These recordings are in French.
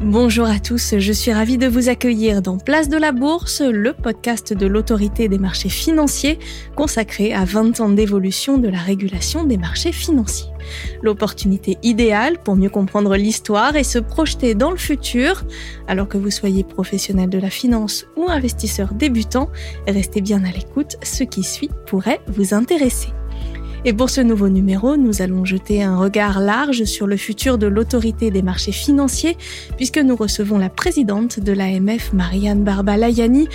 Bonjour à tous, je suis ravie de vous accueillir dans Place de la Bourse, le podcast de l'autorité des marchés financiers consacré à 20 ans d'évolution de la régulation des marchés financiers. L'opportunité idéale pour mieux comprendre l'histoire et se projeter dans le futur. Alors que vous soyez professionnel de la finance ou investisseur débutant, restez bien à l'écoute, ce qui suit pourrait vous intéresser. Et pour ce nouveau numéro, nous allons jeter un regard large sur le futur de l'autorité des marchés financiers, puisque nous recevons la présidente de l'AMF, Marianne Barbalayani.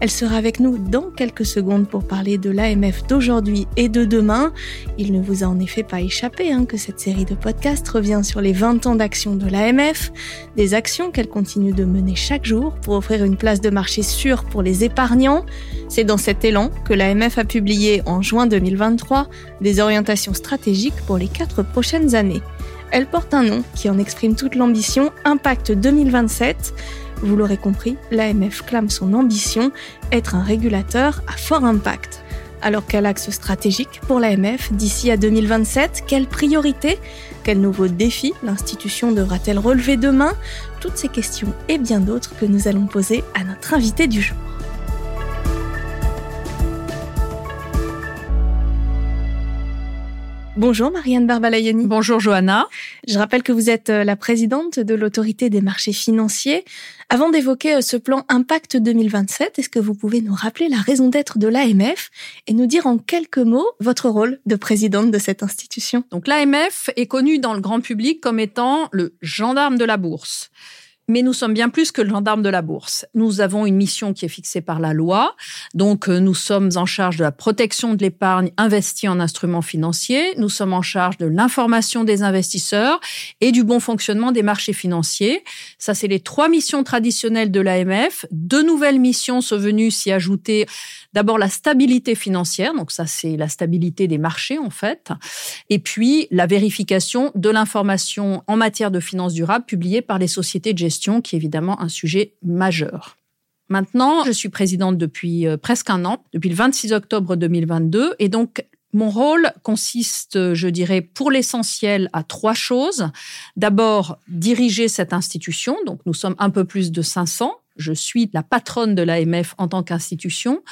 Elle sera avec nous dans quelques secondes pour parler de l'AMF d'aujourd'hui et de demain. Il ne vous a en effet pas échappé hein, que cette série de podcasts revient sur les 20 ans d'action de l'AMF, des actions qu'elle continue de mener chaque jour pour offrir une place de marché sûre pour les épargnants. C'est dans cet élan que l'AMF a publié en juin 2023 des orientations stratégiques pour les quatre prochaines années. Elle porte un nom qui en exprime toute l'ambition, Impact 2027. Vous l'aurez compris, l'AMF clame son ambition, être un régulateur à fort impact. Alors quel axe stratégique pour l'AMF d'ici à 2027 Quelles priorités Quels nouveaux défis l'institution devra-t-elle relever demain? Toutes ces questions et bien d'autres que nous allons poser à notre invité du jour. Bonjour Marianne Barbalayani. Bonjour Johanna. Je rappelle que vous êtes euh, la présidente de l'autorité des marchés financiers. Avant d'évoquer euh, ce plan Impact 2027, est-ce que vous pouvez nous rappeler la raison d'être de l'AMF et nous dire en quelques mots votre rôle de présidente de cette institution? Donc l'AMF est connue dans le grand public comme étant le gendarme de la bourse. Mais nous sommes bien plus que le gendarme de la bourse. Nous avons une mission qui est fixée par la loi. Donc, euh, nous sommes en charge de la protection de l'épargne investie en instruments financiers. Nous sommes en charge de l'information des investisseurs et du bon fonctionnement des marchés financiers. Ça, c'est les trois missions traditionnelles de l'AMF. Deux nouvelles missions sont venues s'y ajouter. D'abord, la stabilité financière. Donc, ça, c'est la stabilité des marchés, en fait. Et puis, la vérification de l'information en matière de finances durables publiée par les sociétés de gestion qui est évidemment un sujet majeur. Maintenant, je suis présidente depuis euh, presque un an, depuis le 26 octobre 2022, et donc mon rôle consiste, je dirais, pour l'essentiel à trois choses. D'abord, diriger cette institution, donc nous sommes un peu plus de 500. Je suis la patronne de l'AMF en tant qu'institution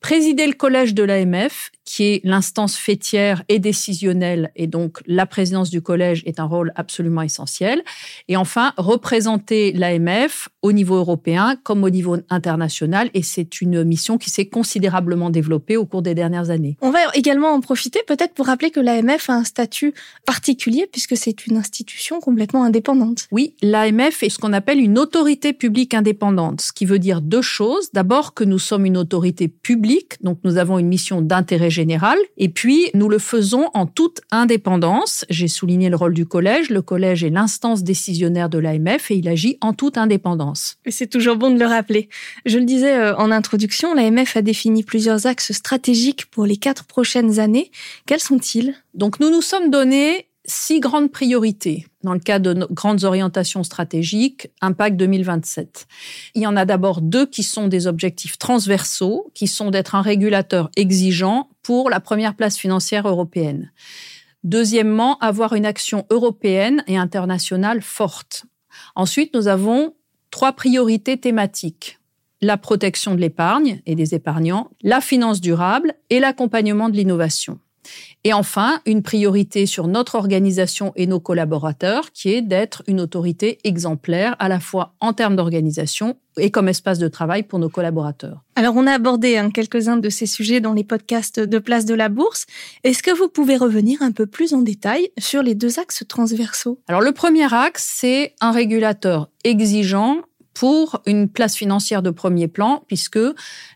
présider le collège de l'AMF, qui est l'instance fêtière et décisionnelle, et donc la présidence du collège est un rôle absolument essentiel. Et enfin, représenter l'AMF au niveau européen comme au niveau international, et c'est une mission qui s'est considérablement développée au cours des dernières années. On va également en profiter peut-être pour rappeler que l'AMF a un statut particulier puisque c'est une institution complètement indépendante. Oui, l'AMF est ce qu'on appelle une autorité publique indépendante, ce qui veut dire deux choses. D'abord que nous sommes une autorité publique donc nous avons une mission d'intérêt général, et puis nous le faisons en toute indépendance. J'ai souligné le rôle du collège. Le collège est l'instance décisionnaire de l'AMF et il agit en toute indépendance. Et c'est toujours bon de le rappeler. Je le disais euh, en introduction, l'AMF a défini plusieurs axes stratégiques pour les quatre prochaines années. Quels sont-ils? Donc nous nous sommes donné six grandes priorités dans le cadre de nos grandes orientations stratégiques, Impact 2027. Il y en a d'abord deux qui sont des objectifs transversaux, qui sont d'être un régulateur exigeant pour la première place financière européenne. Deuxièmement, avoir une action européenne et internationale forte. Ensuite, nous avons trois priorités thématiques. La protection de l'épargne et des épargnants, la finance durable et l'accompagnement de l'innovation. Et enfin, une priorité sur notre organisation et nos collaborateurs, qui est d'être une autorité exemplaire, à la fois en termes d'organisation et comme espace de travail pour nos collaborateurs. Alors, on a abordé hein, quelques-uns de ces sujets dans les podcasts de Place de la Bourse. Est-ce que vous pouvez revenir un peu plus en détail sur les deux axes transversaux? Alors, le premier axe, c'est un régulateur exigeant pour une place financière de premier plan, puisque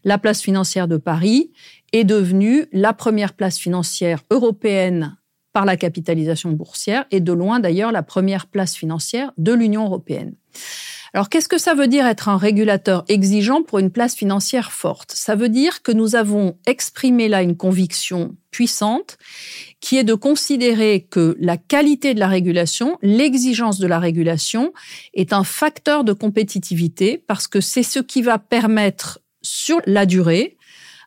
la place financière de Paris est devenue la première place financière européenne par la capitalisation boursière et de loin d'ailleurs la première place financière de l'Union européenne. Alors qu'est-ce que ça veut dire être un régulateur exigeant pour une place financière forte? Ça veut dire que nous avons exprimé là une conviction puissante qui est de considérer que la qualité de la régulation, l'exigence de la régulation est un facteur de compétitivité parce que c'est ce qui va permettre sur la durée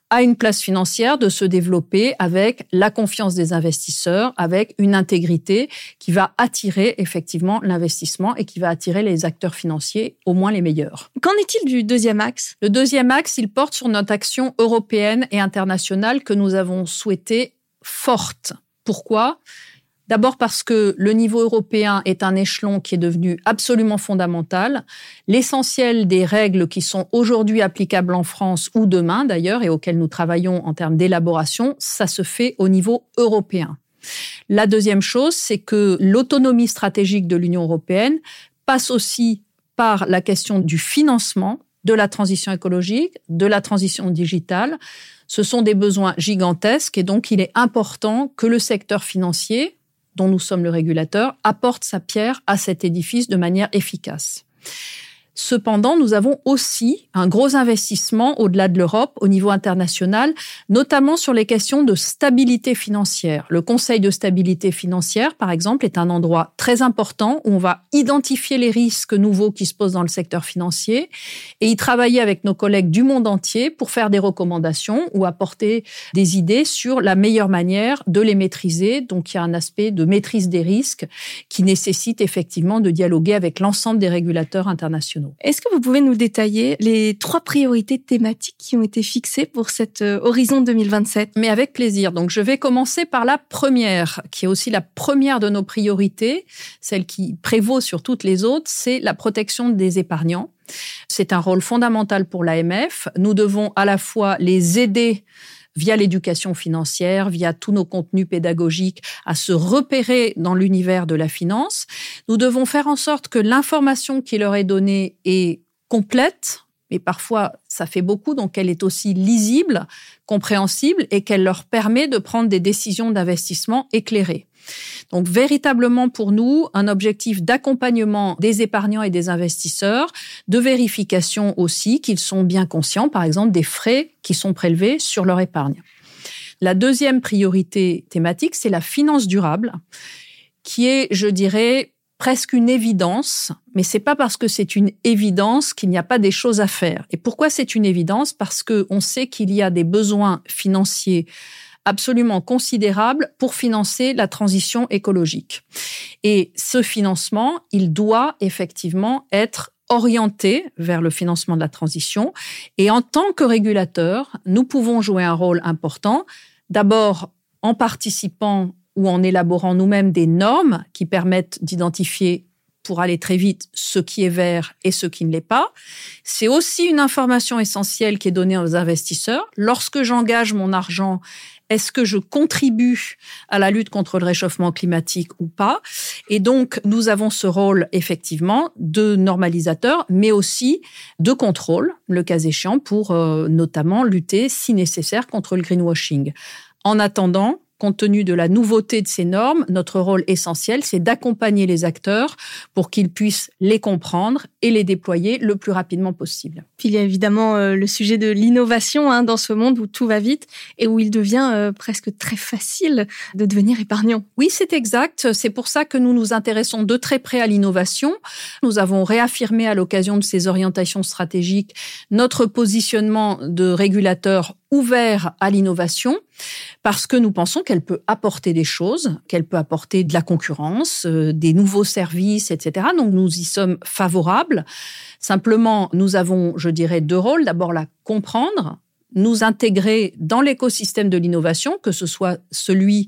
à une place financière de se développer avec la confiance des investisseurs, avec une intégrité qui va attirer effectivement l'investissement et qui va attirer les acteurs financiers, au moins les meilleurs. Qu'en est-il du deuxième axe? Le deuxième axe, il porte sur notre action européenne et internationale que nous avons souhaité forte. Pourquoi? D'abord parce que le niveau européen est un échelon qui est devenu absolument fondamental. L'essentiel des règles qui sont aujourd'hui applicables en France ou demain d'ailleurs et auxquelles nous travaillons en termes d'élaboration, ça se fait au niveau européen. La deuxième chose, c'est que l'autonomie stratégique de l'Union européenne passe aussi par la question du financement de la transition écologique, de la transition digitale. Ce sont des besoins gigantesques et donc il est important que le secteur financier, dont nous sommes le régulateur, apporte sa pierre à cet édifice de manière efficace. Cependant, nous avons aussi un gros investissement au-delà de l'Europe, au niveau international, notamment sur les questions de stabilité financière. Le Conseil de stabilité financière, par exemple, est un endroit très important où on va identifier les risques nouveaux qui se posent dans le secteur financier et y travailler avec nos collègues du monde entier pour faire des recommandations ou apporter des idées sur la meilleure manière de les maîtriser. Donc, il y a un aspect de maîtrise des risques qui nécessite effectivement de dialoguer avec l'ensemble des régulateurs internationaux. Est-ce que vous pouvez nous détailler les trois priorités thématiques qui ont été fixées pour cet euh, horizon 2027 Mais avec plaisir. Donc, je vais commencer par la première, qui est aussi la première de nos priorités, celle qui prévaut sur toutes les autres, c'est la protection des épargnants. C'est un rôle fondamental pour l'AMF. Nous devons à la fois les aider via l'éducation financière, via tous nos contenus pédagogiques, à se repérer dans l'univers de la finance. Nous devons faire en sorte que l'information qui leur est donnée est complète, mais parfois ça fait beaucoup, donc elle est aussi lisible, compréhensible et qu'elle leur permet de prendre des décisions d'investissement éclairées. Donc véritablement pour nous, un objectif d'accompagnement des épargnants et des investisseurs, de vérification aussi qu'ils sont bien conscients, par exemple, des frais qui sont prélevés sur leur épargne. La deuxième priorité thématique, c'est la finance durable, qui est, je dirais, presque une évidence, mais c'est pas parce que c'est une évidence qu'il n'y a pas des choses à faire. Et pourquoi c'est une évidence? Parce que on sait qu'il y a des besoins financiers absolument considérable pour financer la transition écologique. Et ce financement, il doit effectivement être orienté vers le financement de la transition. Et en tant que régulateur, nous pouvons jouer un rôle important, d'abord en participant ou en élaborant nous-mêmes des normes qui permettent d'identifier pour aller très vite ce qui est vert et ce qui ne l'est pas. C'est aussi une information essentielle qui est donnée aux investisseurs. Lorsque j'engage mon argent, est-ce que je contribue à la lutte contre le réchauffement climatique ou pas? Et donc, nous avons ce rôle effectivement de normalisateur, mais aussi de contrôle, le cas échéant, pour euh, notamment lutter, si nécessaire, contre le greenwashing. En attendant, compte tenu de la nouveauté de ces normes, notre rôle essentiel, c'est d'accompagner les acteurs pour qu'ils puissent les comprendre et les déployer le plus rapidement possible. Puis il y a évidemment euh, le sujet de l'innovation hein, dans ce monde où tout va vite et où il devient euh, presque très facile de devenir épargnant. Oui, c'est exact. C'est pour ça que nous nous intéressons de très près à l'innovation. Nous avons réaffirmé à l'occasion de ces orientations stratégiques notre positionnement de régulateur ouvert à l'innovation parce que nous pensons qu'elle peut apporter des choses, qu'elle peut apporter de la concurrence, euh, des nouveaux services, etc. Donc nous y sommes favorables. Simplement, nous avons, je dirais, deux rôles. D'abord, la comprendre, nous intégrer dans l'écosystème de l'innovation, que ce soit celui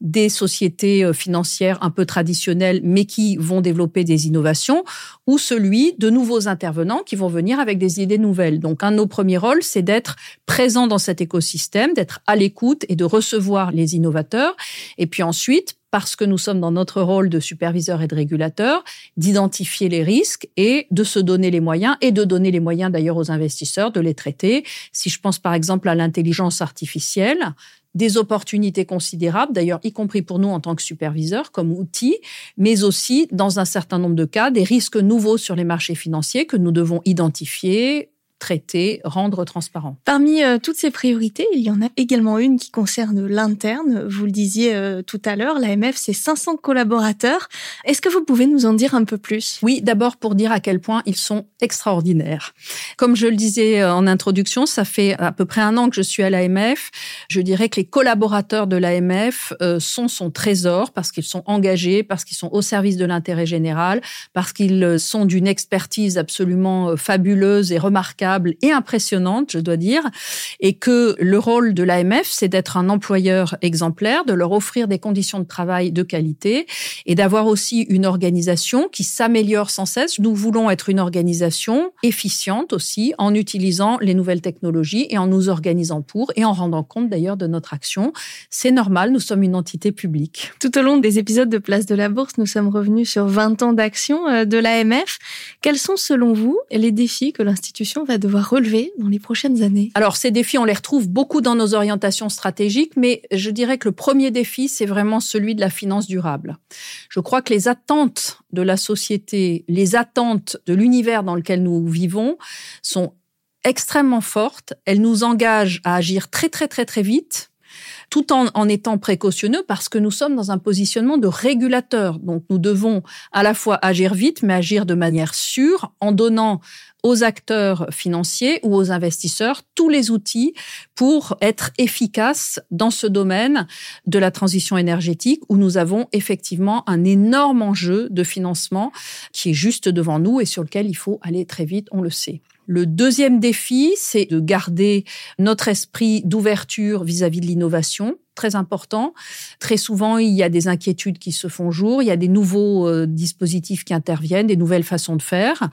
des sociétés euh, financières un peu traditionnelles, mais qui vont développer des innovations, ou celui de nouveaux intervenants qui vont venir avec des idées nouvelles. Donc, un de nos premiers rôles, c'est d'être présent dans cet écosystème, d'être à l'écoute et de recevoir les innovateurs. Et puis ensuite, parce que nous sommes dans notre rôle de superviseur et de régulateur, d'identifier les risques et de se donner les moyens et de donner les moyens d'ailleurs aux investisseurs de les traiter. Si je pense par exemple à l'intelligence artificielle, des opportunités considérables, d'ailleurs y compris pour nous en tant que superviseurs comme outil, mais aussi dans un certain nombre de cas des risques nouveaux sur les marchés financiers que nous devons identifier, traiter, rendre transparent. Parmi euh, toutes ces priorités, il y en a également une qui concerne l'interne. Vous le disiez euh, tout à l'heure, l'AMF, c'est 500 collaborateurs. Est-ce que vous pouvez nous en dire un peu plus? Oui, d'abord pour dire à quel point ils sont extraordinaires. Comme je le disais euh, en introduction, ça fait à peu près un an que je suis à l'AMF. Je dirais que les collaborateurs de l'AMF sont son trésor parce qu'ils sont engagés, parce qu'ils sont au service de l'intérêt général, parce qu'ils sont d'une expertise absolument fabuleuse et remarquable et impressionnante, je dois dire, et que le rôle de l'AMF, c'est d'être un employeur exemplaire, de leur offrir des conditions de travail de qualité et d'avoir aussi une organisation qui s'améliore sans cesse. Nous voulons être une organisation efficiente aussi en utilisant les nouvelles technologies et en nous organisant pour et en rendant compte d'ailleurs de notre action. C'est normal, nous sommes une entité publique. Tout au long des épisodes de Place de la Bourse, nous sommes revenus sur 20 ans d'action euh, de l'AMF. Quels sont selon vous les défis que l'institution va devoir relever dans les prochaines années Alors ces défis, on les retrouve beaucoup dans nos orientations stratégiques, mais je dirais que le premier défi, c'est vraiment celui de la finance durable. Je crois que les attentes de la société, les attentes de l'univers dans lequel nous vivons sont extrêmement fortes. Elles nous engagent à agir très très très très vite tout en, en étant précautionneux parce que nous sommes dans un positionnement de régulateur. Donc nous devons à la fois agir vite, mais agir de manière sûre en donnant aux acteurs financiers ou aux investisseurs tous les outils pour être efficaces dans ce domaine de la transition énergétique où nous avons effectivement un énorme enjeu de financement qui est juste devant nous et sur lequel il faut aller très vite, on le sait. Le deuxième défi, c'est de garder notre esprit d'ouverture vis-à-vis de l'innovation très important. Très souvent, il y a des inquiétudes qui se font jour, il y a des nouveaux euh, dispositifs qui interviennent, des nouvelles façons de faire.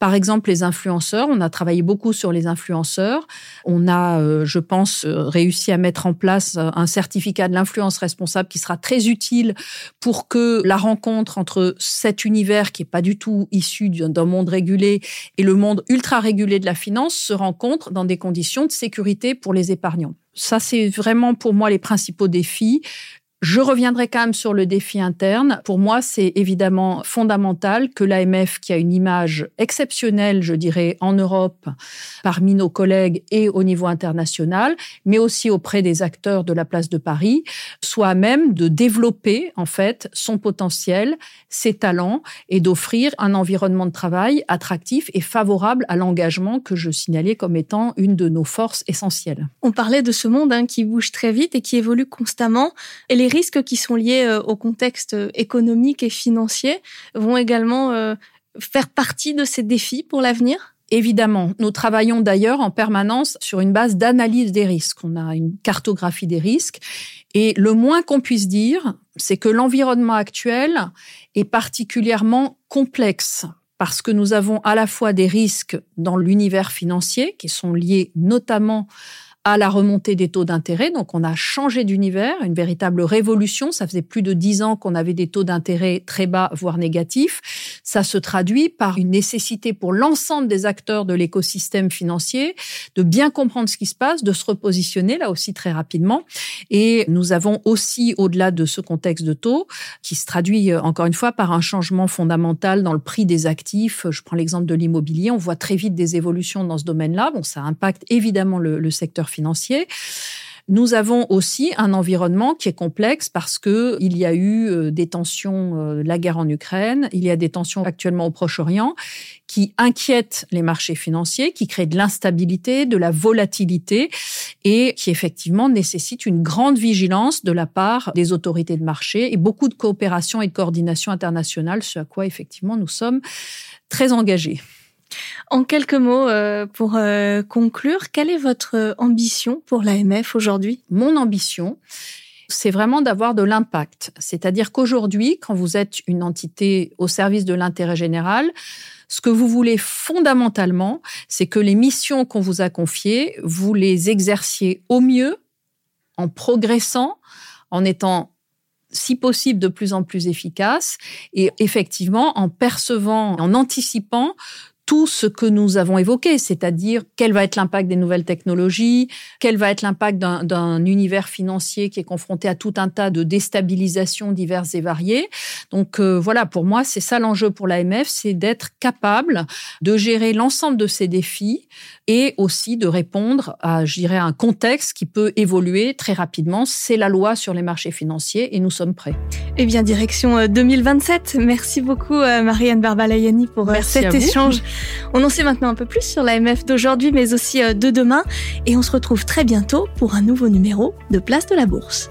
Par exemple, les influenceurs, on a travaillé beaucoup sur les influenceurs. On a, euh, je pense, euh, réussi à mettre en place euh, un certificat de l'influence responsable qui sera très utile pour que la rencontre entre cet univers qui est pas du tout issu d'un monde régulé et le monde ultra régulé de la finance se rencontre dans des conditions de sécurité pour les épargnants. Ça, c'est vraiment pour moi les principaux défis. Je reviendrai quand même sur le défi interne. Pour moi, c'est évidemment fondamental que l'AMF, qui a une image exceptionnelle, je dirais, en Europe, parmi nos collègues et au niveau international, mais aussi auprès des acteurs de la place de Paris, soit à même de développer, en fait, son potentiel, ses talents et d'offrir un environnement de travail attractif et favorable à l'engagement que je signalais comme étant une de nos forces essentielles. On parlait de ce monde hein, qui bouge très vite et qui évolue constamment. Et les risques qui sont liés euh, au contexte euh, économique et financier vont également euh, faire partie de ces défis pour l'avenir? Évidemment, nous travaillons d'ailleurs en permanence sur une base d'analyse des risques. On a une cartographie des risques. Et le moins qu'on puisse dire, c'est que l'environnement actuel est particulièrement complexe parce que nous avons à la fois des risques dans l'univers financier qui sont liés notamment à la remontée des taux d'intérêt. Donc, on a changé d'univers, une véritable révolution. Ça faisait plus de dix ans qu'on avait des taux d'intérêt très bas, voire négatifs. Ça se traduit par une nécessité pour l'ensemble des acteurs de l'écosystème financier de bien comprendre ce qui se passe, de se repositionner là aussi très rapidement. Et nous avons aussi, au-delà de ce contexte de taux, qui se traduit euh, encore une fois par un changement fondamental dans le prix des actifs. Je prends l'exemple de l'immobilier. On voit très vite des évolutions dans ce domaine-là. Bon, ça impacte évidemment le, le secteur financier. Nous avons aussi un environnement qui est complexe parce que il y a eu euh, des tensions, euh, la guerre en Ukraine, il y a des tensions actuellement au Proche-Orient qui inquiètent les marchés financiers, qui créent de l'instabilité, de la volatilité et qui effectivement nécessitent une grande vigilance de la part des autorités de marché et beaucoup de coopération et de coordination internationale, ce à quoi effectivement nous sommes très engagés. En quelques mots, euh, pour euh, conclure, quelle est votre ambition pour l'AMF aujourd'hui? Mon ambition, c'est vraiment d'avoir de l'impact. C'est-à-dire qu'aujourd'hui, quand vous êtes une entité au service de l'intérêt général, ce que vous voulez fondamentalement, c'est que les missions qu'on vous a confiées, vous les exerciez au mieux, en progressant, en étant si possible de plus en plus efficace et effectivement en percevant, en anticipant tout ce que nous avons évoqué, c'est-à-dire quel va être l'impact des nouvelles technologies, quel va être l'impact d'un univers financier qui est confronté à tout un tas de déstabilisations diverses et variées. Donc euh, voilà, pour moi, c'est ça l'enjeu pour l'AMF, c'est d'être capable de gérer l'ensemble de ces défis et aussi de répondre à, je dirais, un contexte qui peut évoluer très rapidement. C'est la loi sur les marchés financiers et nous sommes prêts. Eh bien, direction 2027. Euh, Merci beaucoup, euh, Marianne Barbalayani, pour cet échange. On en sait maintenant un peu plus sur l'AMF d'aujourd'hui, mais aussi de demain. Et on se retrouve très bientôt pour un nouveau numéro de Place de la Bourse.